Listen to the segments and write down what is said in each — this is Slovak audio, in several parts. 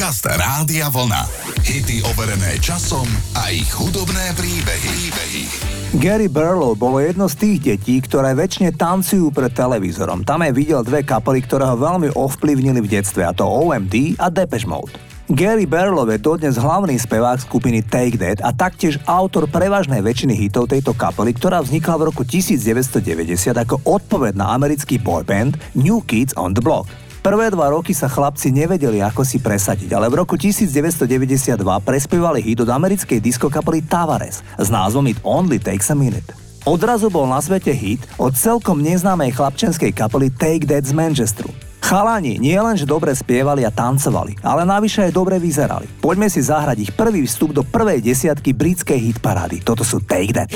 Podcast Rádia Vlna. Hity overené časom a ich hudobné príbehy. príbehy. Gary Burlow bolo jedno z tých detí, ktoré väčšine tancujú pred televízorom. Tam aj videl dve kapely, ktoré ho veľmi ovplyvnili v detstve, a to OMD a Depeche Mode. Gary Barlow je dodnes hlavný spevák skupiny Take That a taktiež autor prevažnej väčšiny hitov tejto kapely, ktorá vznikla v roku 1990 ako odpoveď na americký boyband New Kids on the Block. Prvé dva roky sa chlapci nevedeli, ako si presadiť, ale v roku 1992 prespievali hit od americkej diskokapely Tavares s názvom It Only Takes a Minute. Odrazu bol na svete hit od celkom neznámej chlapčenskej kapely Take That z Manchesteru. Chalani nie len, že dobre spievali a tancovali, ale navyše aj dobre vyzerali. Poďme si zahrať ich prvý vstup do prvej desiatky britskej hitparády. Toto sú Take That.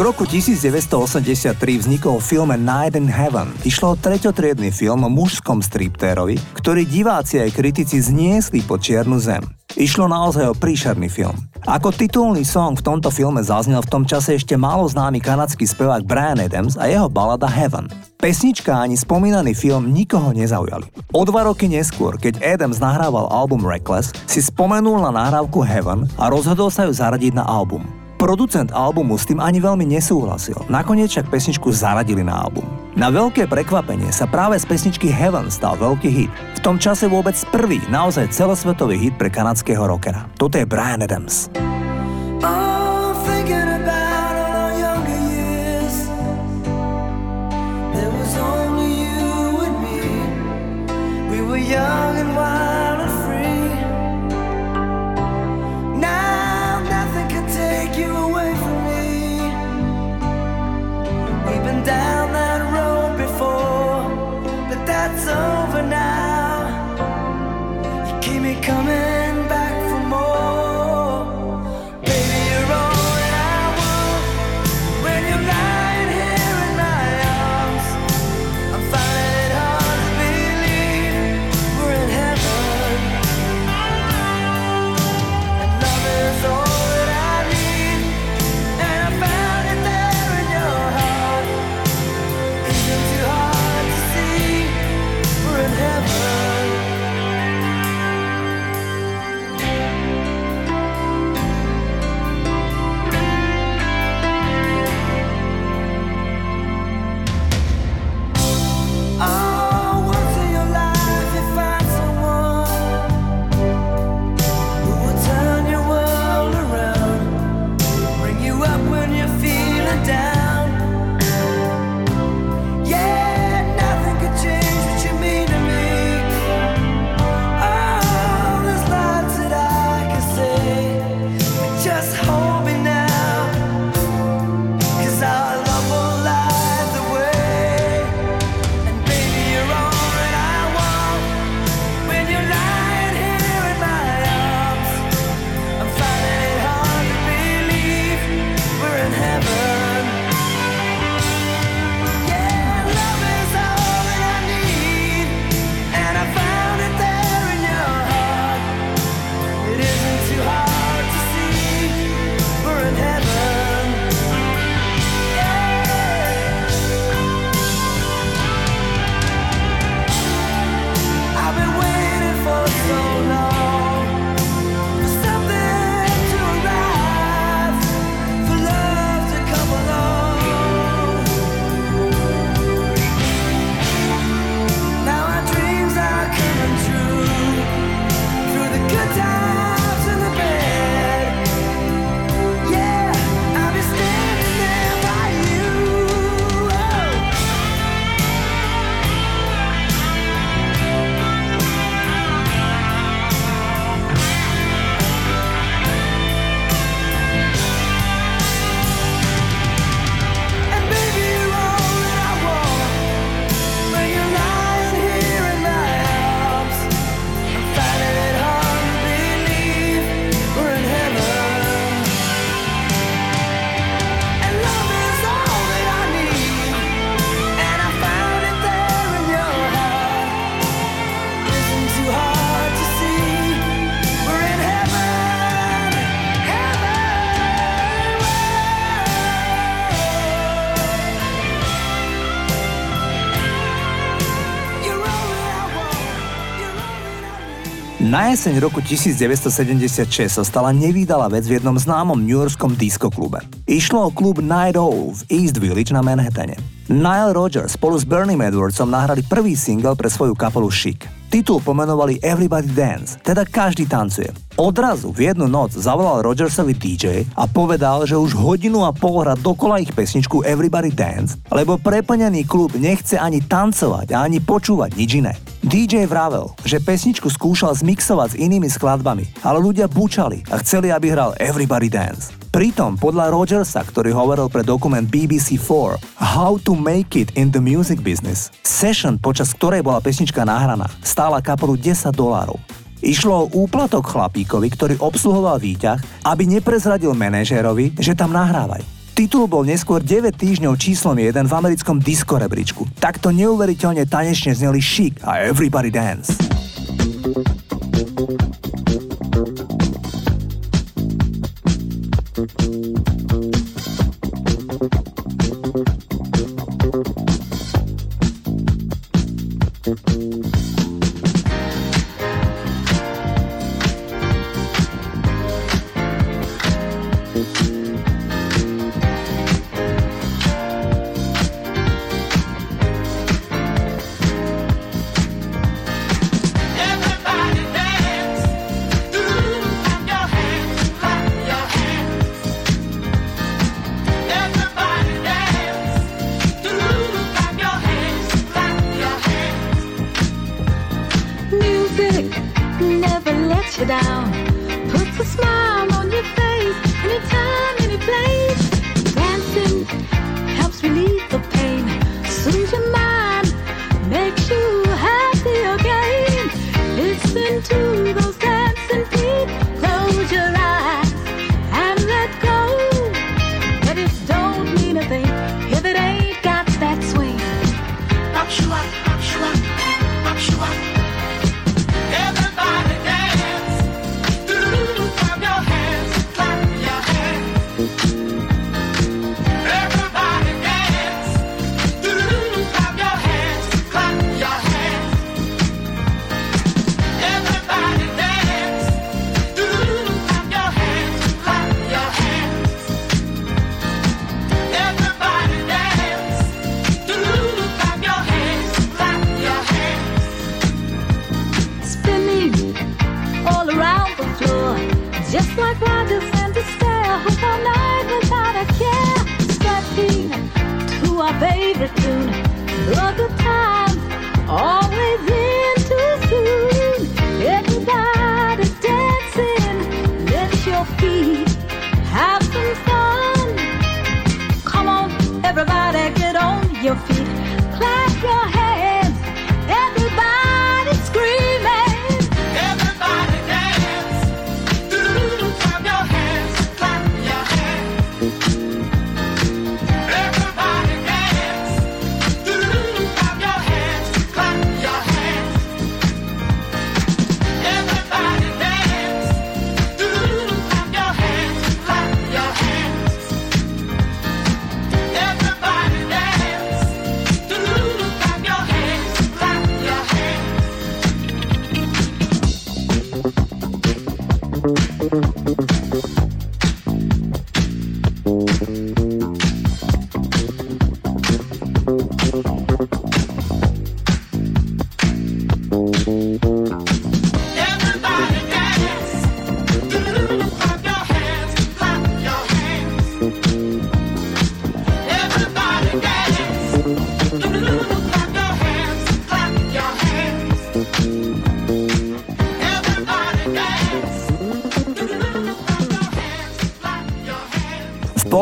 V roku 1983 vznikol film Night in Heaven. Išlo o treťotriedný film o mužskom striptérovi, ktorý diváci aj kritici zniesli po čiernu zem. Išlo naozaj o príšerný film. Ako titulný song v tomto filme zaznel v tom čase ešte málo známy kanadský spevák Brian Adams a jeho balada Heaven. Pesnička ani spomínaný film nikoho nezaujali. O dva roky neskôr, keď Adams nahrával album Reckless, si spomenul na nahrávku Heaven a rozhodol sa ju zaradiť na album. Producent albumu s tým ani veľmi nesúhlasil, nakoniec však pesničku zaradili na album. Na veľké prekvapenie sa práve z pesničky Heaven stal veľký hit. V tom čase vôbec prvý, naozaj celosvetový hit pre kanadského rockera. Toto je Brian Adams. young and coming. Na jeseň roku 1976 sa stala nevýdala vec v jednom známom newyorskom diskoklube. Išlo o klub Night Owl v East Village na Manhattane. Nile Rodgers spolu s Bernie Edwardsom nahrali prvý single pre svoju kapelu Chic. Titul pomenovali Everybody Dance, teda každý tancuje. Odrazu v jednu noc zavolal Rogersovi DJ a povedal, že už hodinu a pol hrá dokola ich pesničku Everybody Dance, lebo preplnený klub nechce ani tancovať a ani počúvať nič iné. DJ vravel, že pesničku skúšal zmixovať s inými skladbami, ale ľudia bučali a chceli, aby hral Everybody Dance. Pritom podľa Rogersa, ktorý hovoril pre dokument BBC4 How to make it in the music business, session, počas ktorej bola pesnička nahraná, stála kapelu 10 dolárov. Išlo o úplatok chlapíkovi, ktorý obsluhoval výťah, aby neprezradil manažérovi, že tam nahrávajú. Titul bol neskôr 9 týždňov číslom 1 v americkom disco rebríčku. Takto neuveriteľne tanečne zneli Chic a Everybody Dance. Thank you.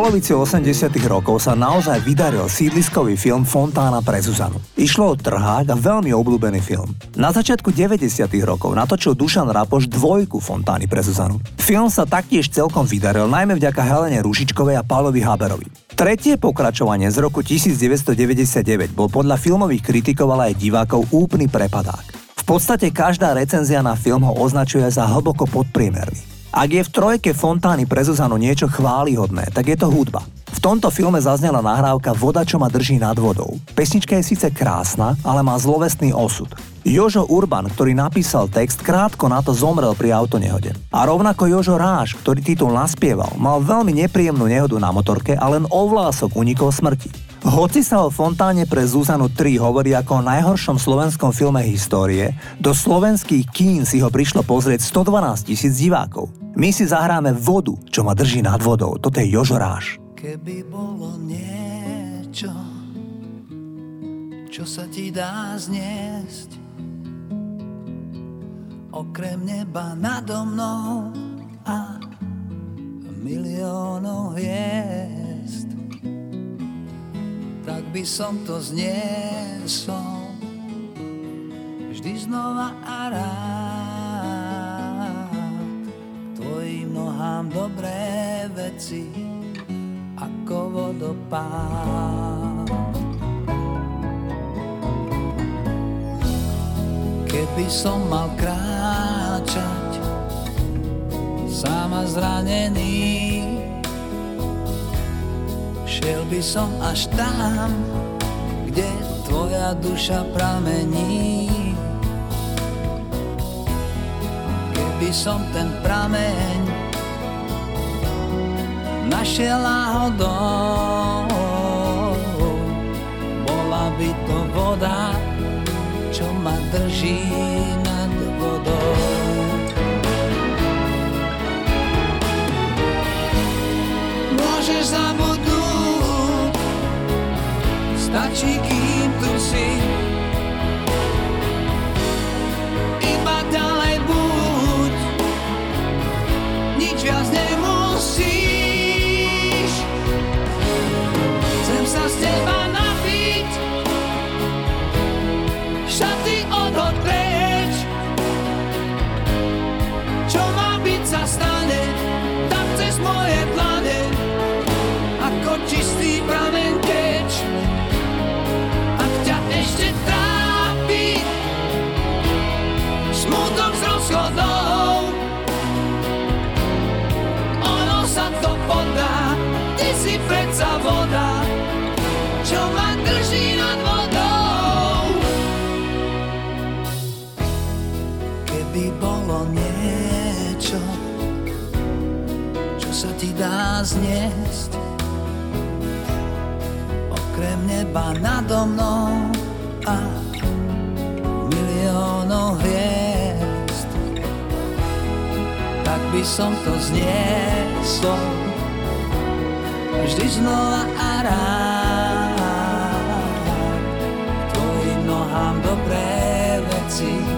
Polovici 80 rokov sa naozaj vydaril sídliskový film Fontána pre Zuzanu. Išlo o trhák a veľmi obľúbený film. Na začiatku 90 rokov natočil Dušan Rapoš dvojku Fontány pre Zuzanu. Film sa taktiež celkom vydaril, najmä vďaka Helene Ružičkovej a Pálovi Haberovi. Tretie pokračovanie z roku 1999 bol podľa filmových kritikov ale aj divákov úplný prepadák. V podstate každá recenzia na film ho označuje za hlboko podpriemerný. Ak je v trojke Fontány pre Zuzanu niečo chválihodné, tak je to hudba. V tomto filme zaznela nahrávka Voda, čo ma drží nad vodou. Pesnička je síce krásna, ale má zlovestný osud. Jožo Urban, ktorý napísal text, krátko na to zomrel pri autonehode. A rovnako Jožo Ráš, ktorý titul naspieval, mal veľmi nepríjemnú nehodu na motorke a len o vlások unikol smrti. Hoci sa o Fontáne pre Zuzanu 3 hovorí ako o najhoršom slovenskom filme histórie, do slovenských kín si ho prišlo pozrieť 112 tisíc divákov. My si zahráme vodu, čo ma drží nad vodou. Toto je Jožoráš. Keby bolo niečo, čo sa ti dá zniesť, okrem neba nado mnou a miliónov hviezd tak by som to zniesol vždy znova a rád tvojim nohám dobré veci ako vodopád. Keby som mal kráčať sama zranený Šiel by som až tam, kde tvoja duša pramení. Keby som ten prameň našiel náhodou, bola by to voda, čo ma drží nad vodou. Môžeš Está cheio de tu predsa voda, čo ma drží nad vodou. Keby bolo niečo, čo sa ti dá zniesť, okrem neba nado mnou a miliónov hviezd, tak by som to zniesol Vždy znova a rád. Tvojim nohám dobré veci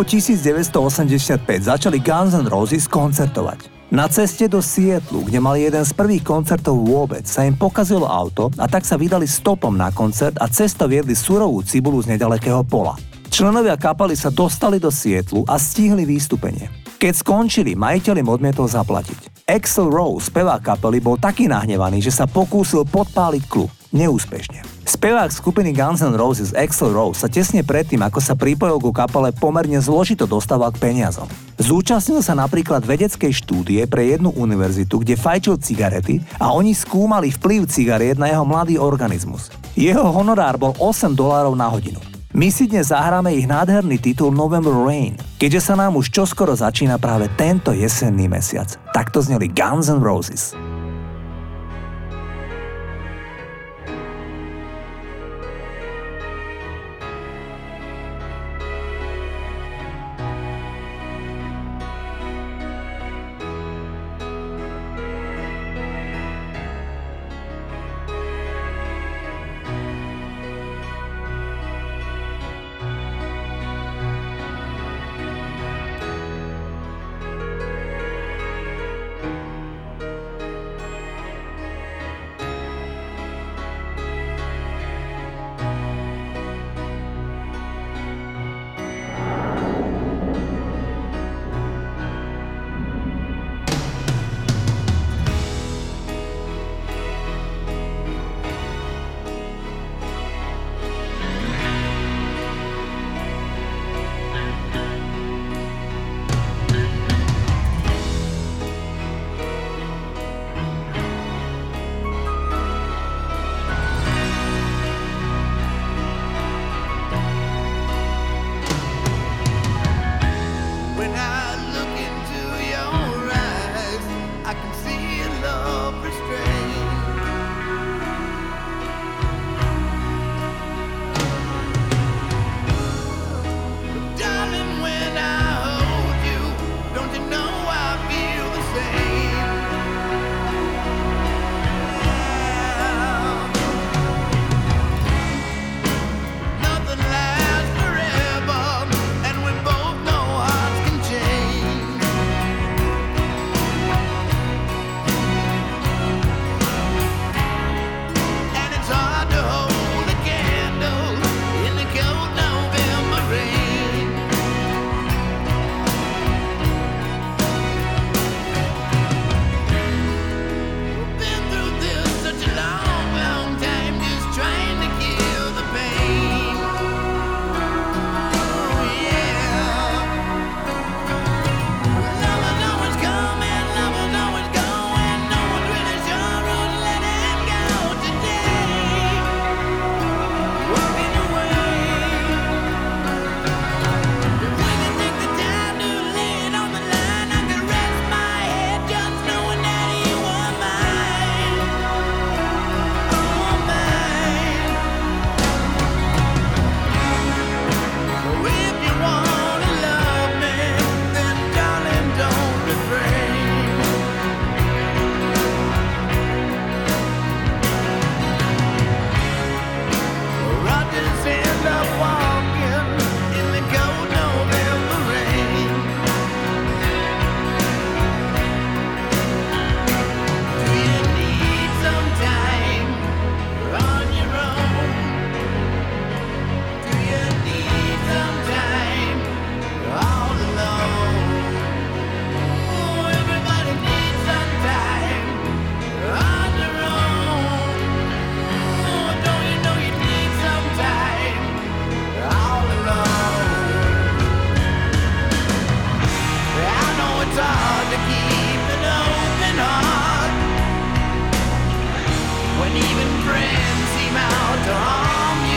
roku 1985 začali Guns N' Roses koncertovať. Na ceste do Seattle, kde mali jeden z prvých koncertov vôbec, sa im pokazilo auto a tak sa vydali stopom na koncert a cesto viedli surovú cibulu z nedalekého pola. Členovia kapely sa dostali do Sietlu a stihli výstupenie. Keď skončili, majiteľ im odmietol zaplatiť. Axel Rose, spevák kapely, bol taký nahnevaný, že sa pokúsil podpáliť klub. Neúspešne. Spevák skupiny Guns N' Roses Axel Rose sa tesne predtým, ako sa pripojil ku kapele, pomerne zložito dostával k peniazom. Zúčastnil sa napríklad vedeckej štúdie pre jednu univerzitu, kde fajčil cigarety a oni skúmali vplyv cigariet na jeho mladý organizmus. Jeho honorár bol 8 dolárov na hodinu. My si dnes zahráme ich nádherný titul November Rain, keďže sa nám už čoskoro začína práve tento jesenný mesiac. Takto zneli Guns N' Roses. even friends seem out to harm you.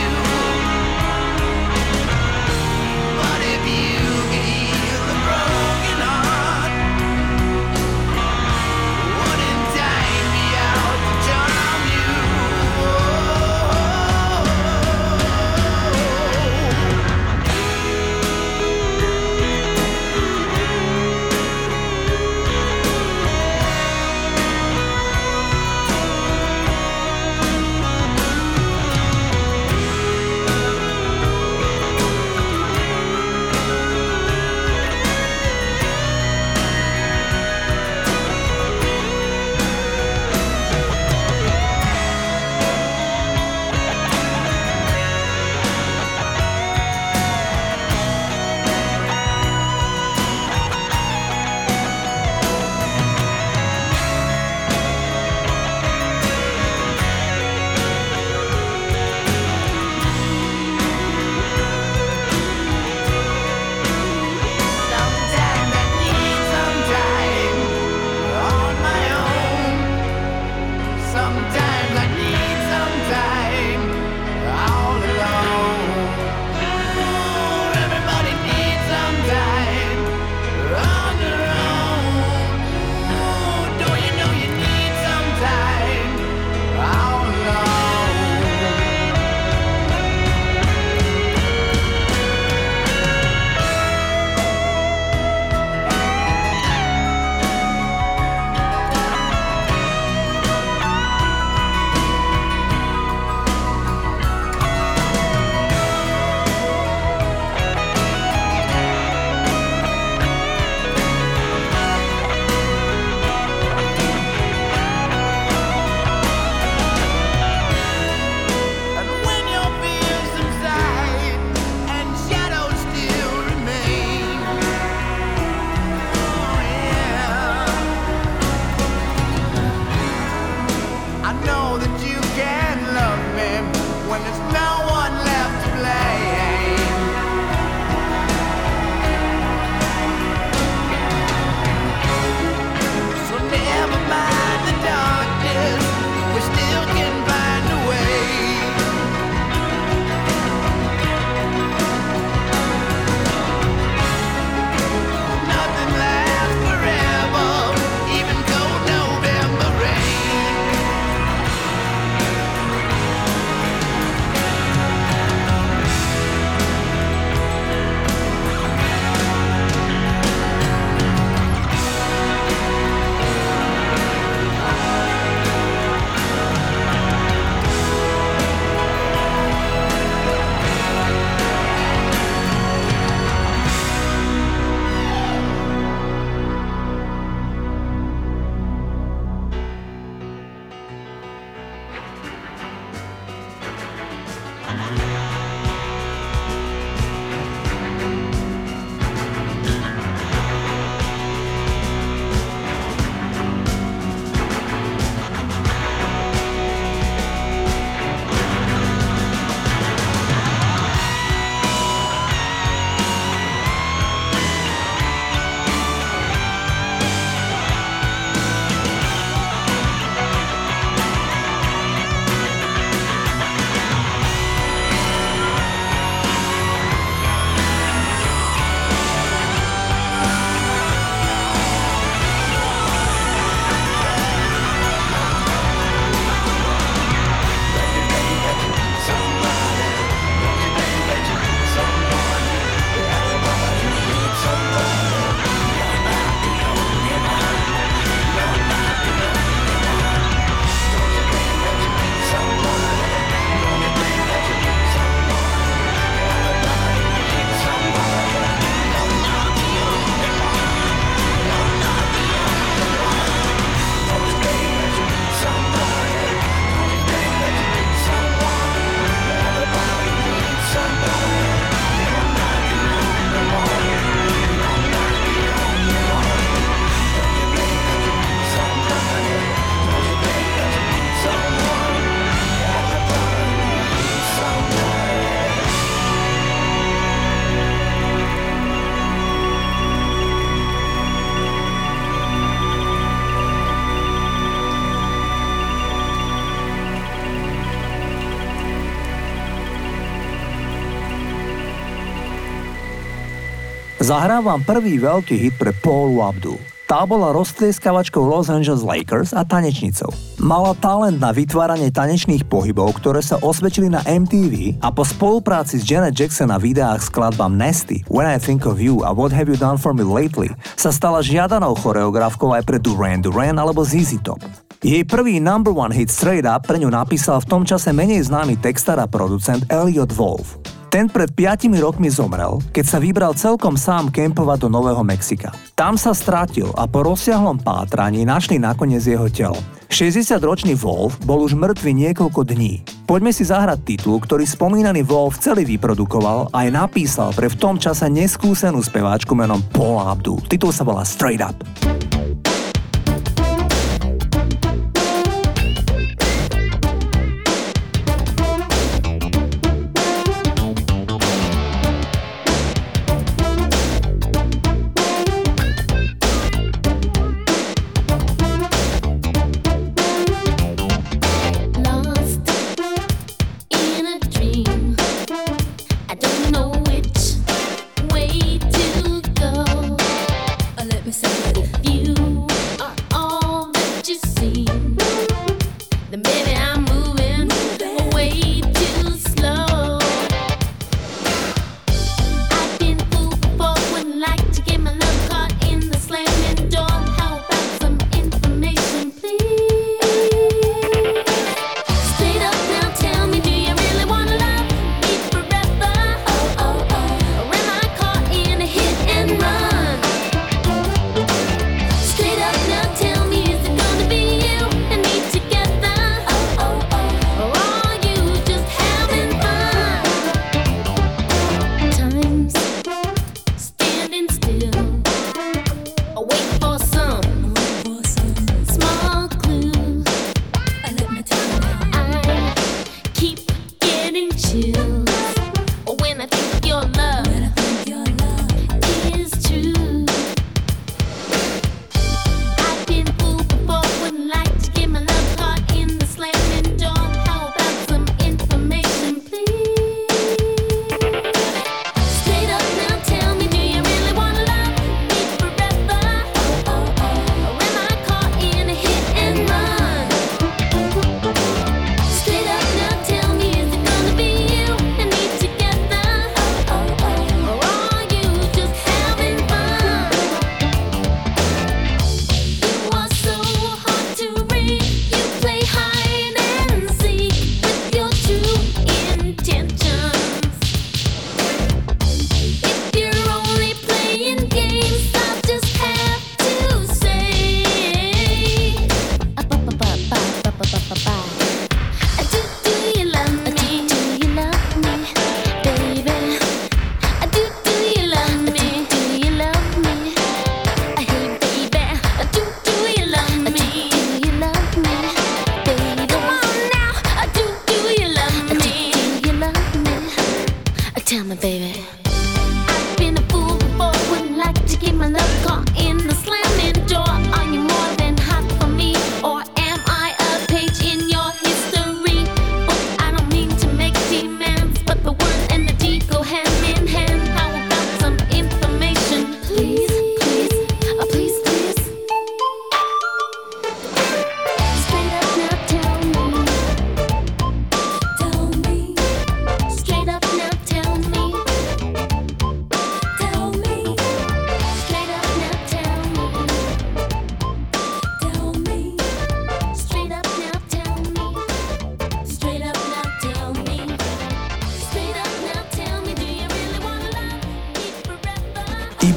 Zahrávam prvý veľký hit pre Paul Abdul. Tá bola roztlieskavačkou Los Angeles Lakers a tanečnicou. Mala talent na vytváranie tanečných pohybov, ktoré sa osvedčili na MTV a po spolupráci s Janet Jackson na videách skladbám Nasty, When I Think of You a What Have You Done For Me Lately sa stala žiadanou choreografkou aj pre Duran Duran alebo ZZ Top. Jej prvý number one hit Straight Up pre ňu napísal v tom čase menej známy textár a producent Elliot Wolf. Ten pred 5 rokmi zomrel, keď sa vybral celkom sám kempovať do Nového Mexika. Tam sa strátil a po rozsiahlom pátraní našli nakoniec jeho telo. 60-ročný Wolf bol už mŕtvý niekoľko dní. Poďme si zahrať titul, ktorý spomínaný Wolf celý vyprodukoval a aj napísal pre v tom čase neskúsenú speváčku menom Paul Abdul. Titul sa volá Straight Up.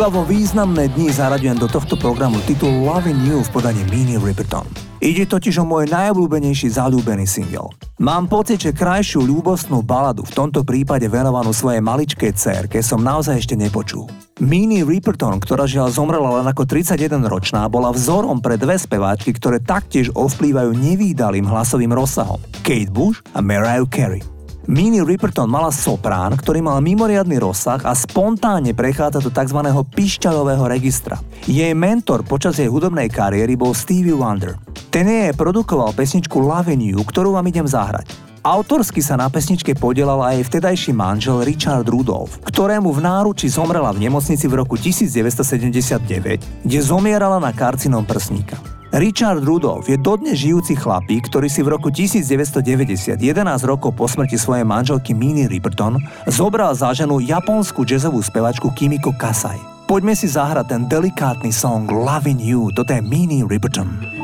Vo významné dni zaraďujem do tohto programu titul Loving You v podaní Minnie Riperton. Ide totiž o môj najobľúbenejší zalúbený single. Mám pocit, že krajšiu ľúbostnú baladu, v tomto prípade venovanú svojej maličkej cerke, som naozaj ešte nepočul. Minnie Riperton, ktorá žiaľ zomrela len ako 31-ročná, bola vzorom pre dve speváčky, ktoré taktiež ovplývajú nevýdalým hlasovým rozsahom. Kate Bush a Mariah Carey. Minnie Riperton mala soprán, ktorý mal mimoriadny rozsah a spontánne prechádza do tzv. pišťalového registra. Jej mentor počas jej hudobnej kariéry bol Stevie Wonder. Ten jej produkoval pesničku Love in You, ktorú vám idem zahrať. Autorsky sa na pesničke podielal aj vtedajší manžel Richard Rudolph, ktorému v náruči zomrela v nemocnici v roku 1979, kde zomierala na karcinom prsníka. Richard Rudolph je dodnes žijúci chlapík, ktorý si v roku 1990, 11 rokov po smrti svojej manželky Minnie Riperton, zobral za ženu japonskú jazzovú spevačku Kimiko Kasai. Poďme si zahrať ten delikátny song Loving You, toto je Minnie Riperton.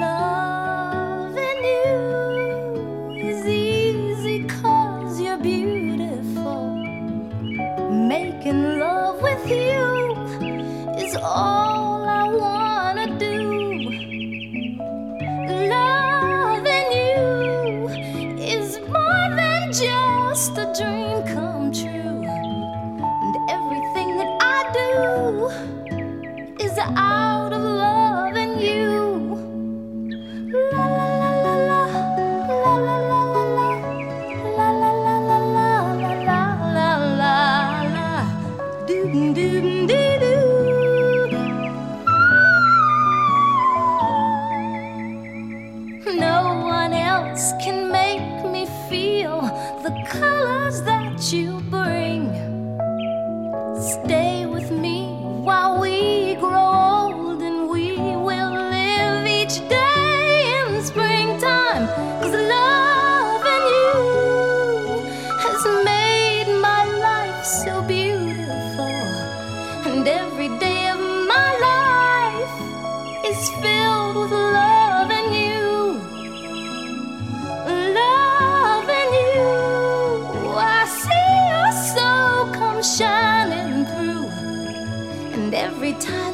and every day of my life is filled with love and you. Love and you. I see your soul come shining through, and every time.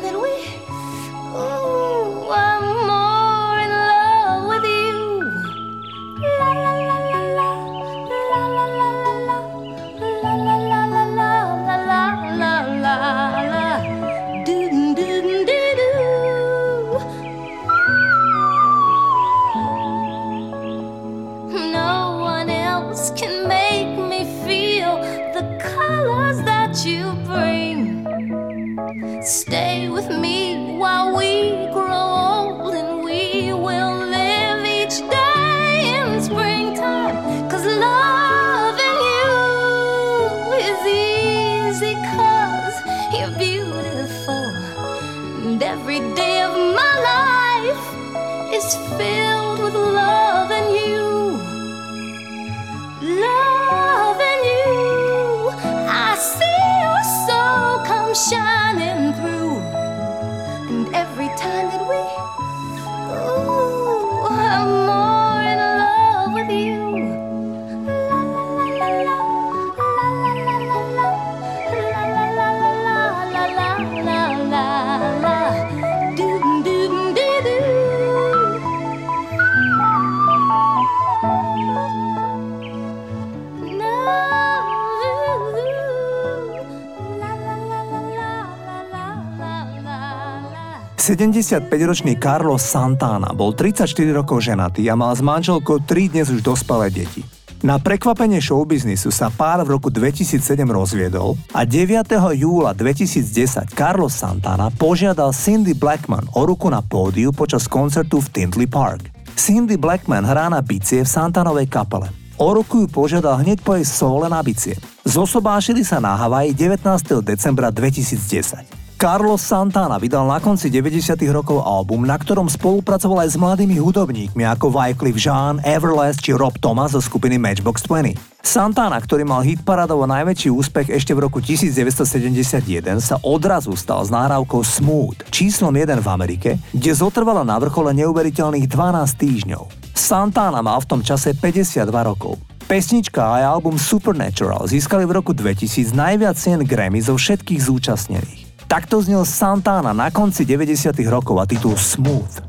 ...75-ročný Carlos Santana bol 34 rokov ženatý a mal s manželkou 3 dnes už dospelé deti. Na prekvapenie showbiznisu sa pár v roku 2007 rozviedol a 9. júla 2010 Carlos Santana požiadal Cindy Blackman o ruku na pódiu počas koncertu v Tintley Park. Cindy Blackman hrá na bicie v Santanovej kapele. O ruku ju požiadal hneď po jej sole na bicie. Zosobášili sa na Havaji 19. decembra 2010. Carlos Santana vydal na konci 90. rokov album, na ktorom spolupracoval aj s mladými hudobníkmi ako Wycliffe Jean, Everlast či Rob Thomas zo skupiny Matchbox 20. Santana, ktorý mal hit paradovo najväčší úspech ešte v roku 1971, sa odrazu stal s náhrávkou Smooth, číslom 1 v Amerike, kde zotrvala na vrchole neuveriteľných 12 týždňov. Santana mal v tom čase 52 rokov. Pesnička a aj album Supernatural získali v roku 2000 najviac cien Grammy zo všetkých zúčastnených. Takto znel Santana na konci 90. rokov a titul Smooth.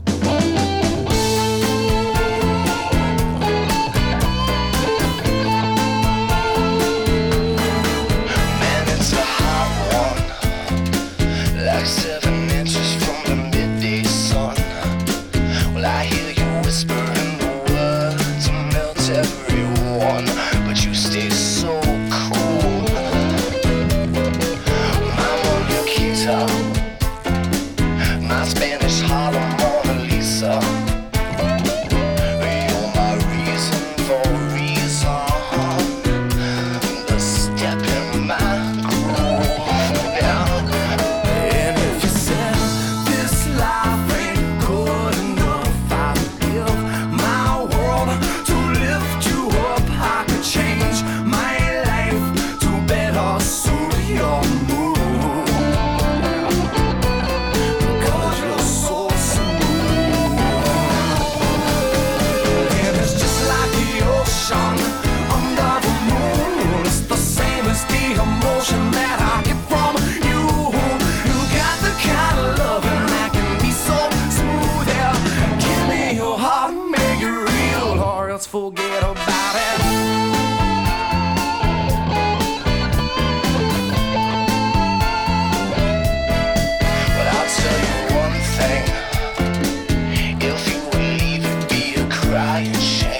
I am ashamed.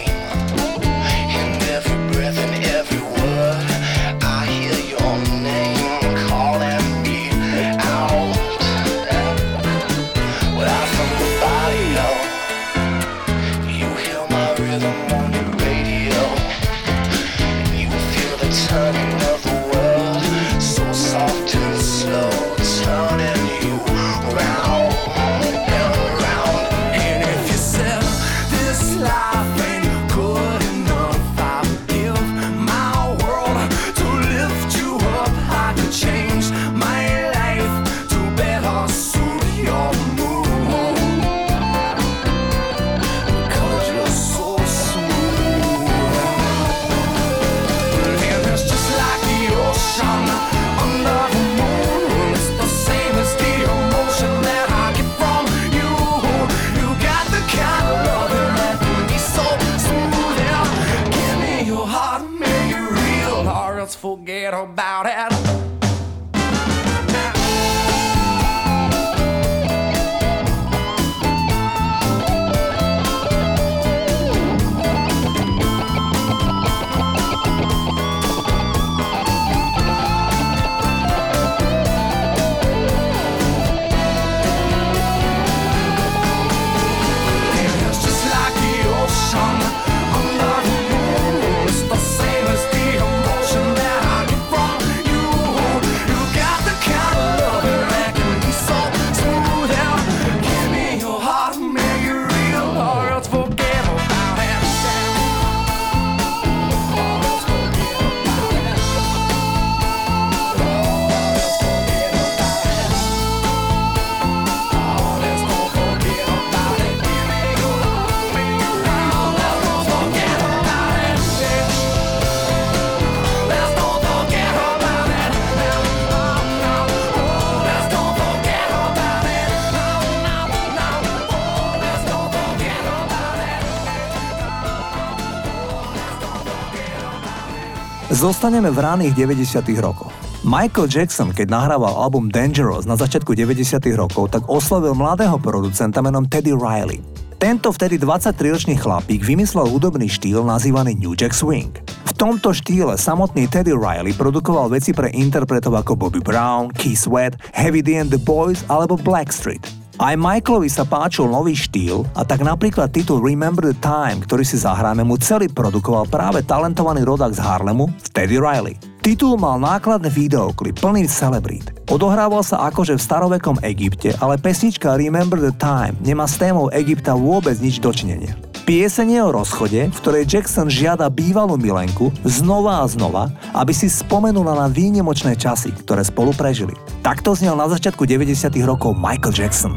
Zostaneme v ránych 90. rokoch. Michael Jackson, keď nahrával album Dangerous na začiatku 90. rokov, tak oslovil mladého producenta menom Teddy Riley. Tento vtedy 23-ročný chlapík vymyslel hudobný štýl nazývaný New Jack Swing. V tomto štýle samotný Teddy Riley produkoval veci pre interpretov ako Bobby Brown, Keith Sweat, Heavy D and the Boys alebo Blackstreet. Aj Michaelovi sa páčil nový štýl a tak napríklad titul Remember the Time, ktorý si zahráme, mu celý produkoval práve talentovaný rodák z Harlemu, Teddy Riley. Titul mal nákladný videoklip plný celebrít. Odohrával sa akože v starovekom Egypte, ale pesnička Remember the Time nemá s témou Egypta vôbec nič dočinenia. Pieseň je o rozchode, v ktorej Jackson žiada bývalú milenku znova a znova, aby si spomenula na výnimočné časy, ktoré spolu prežili. Takto znel na začiatku 90. rokov Michael Jackson.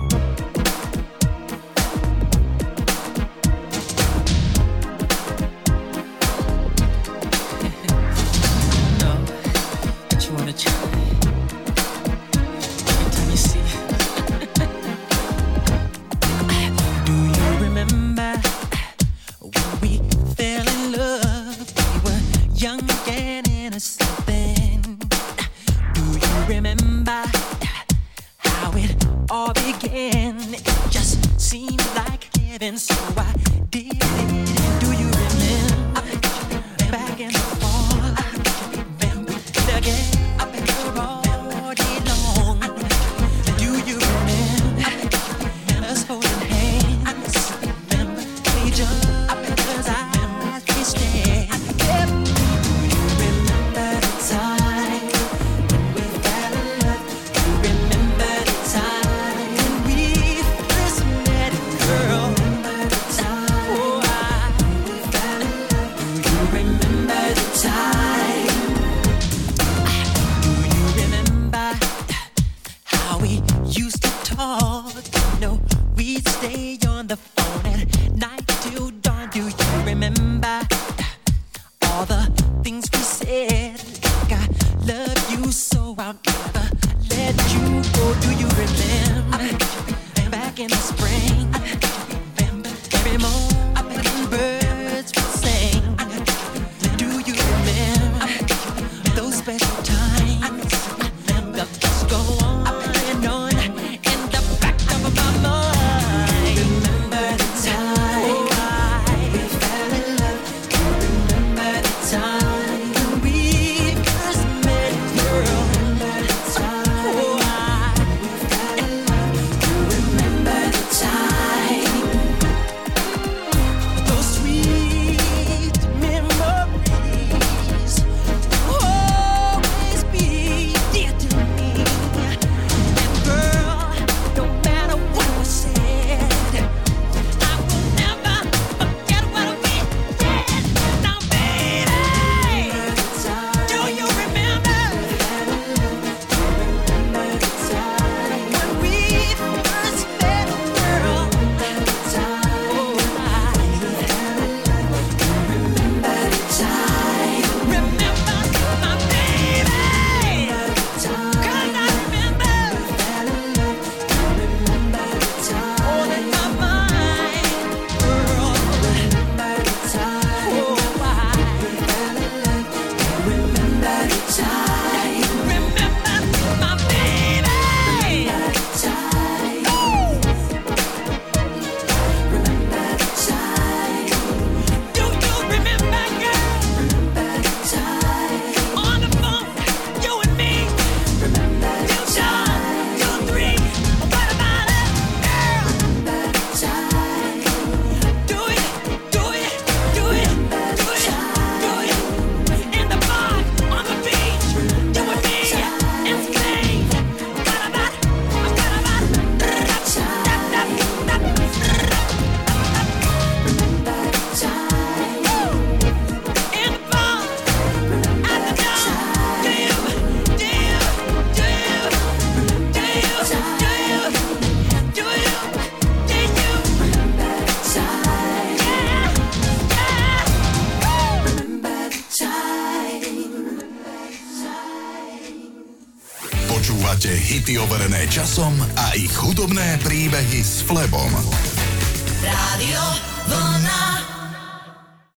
Hudobné príbehy s Flebom.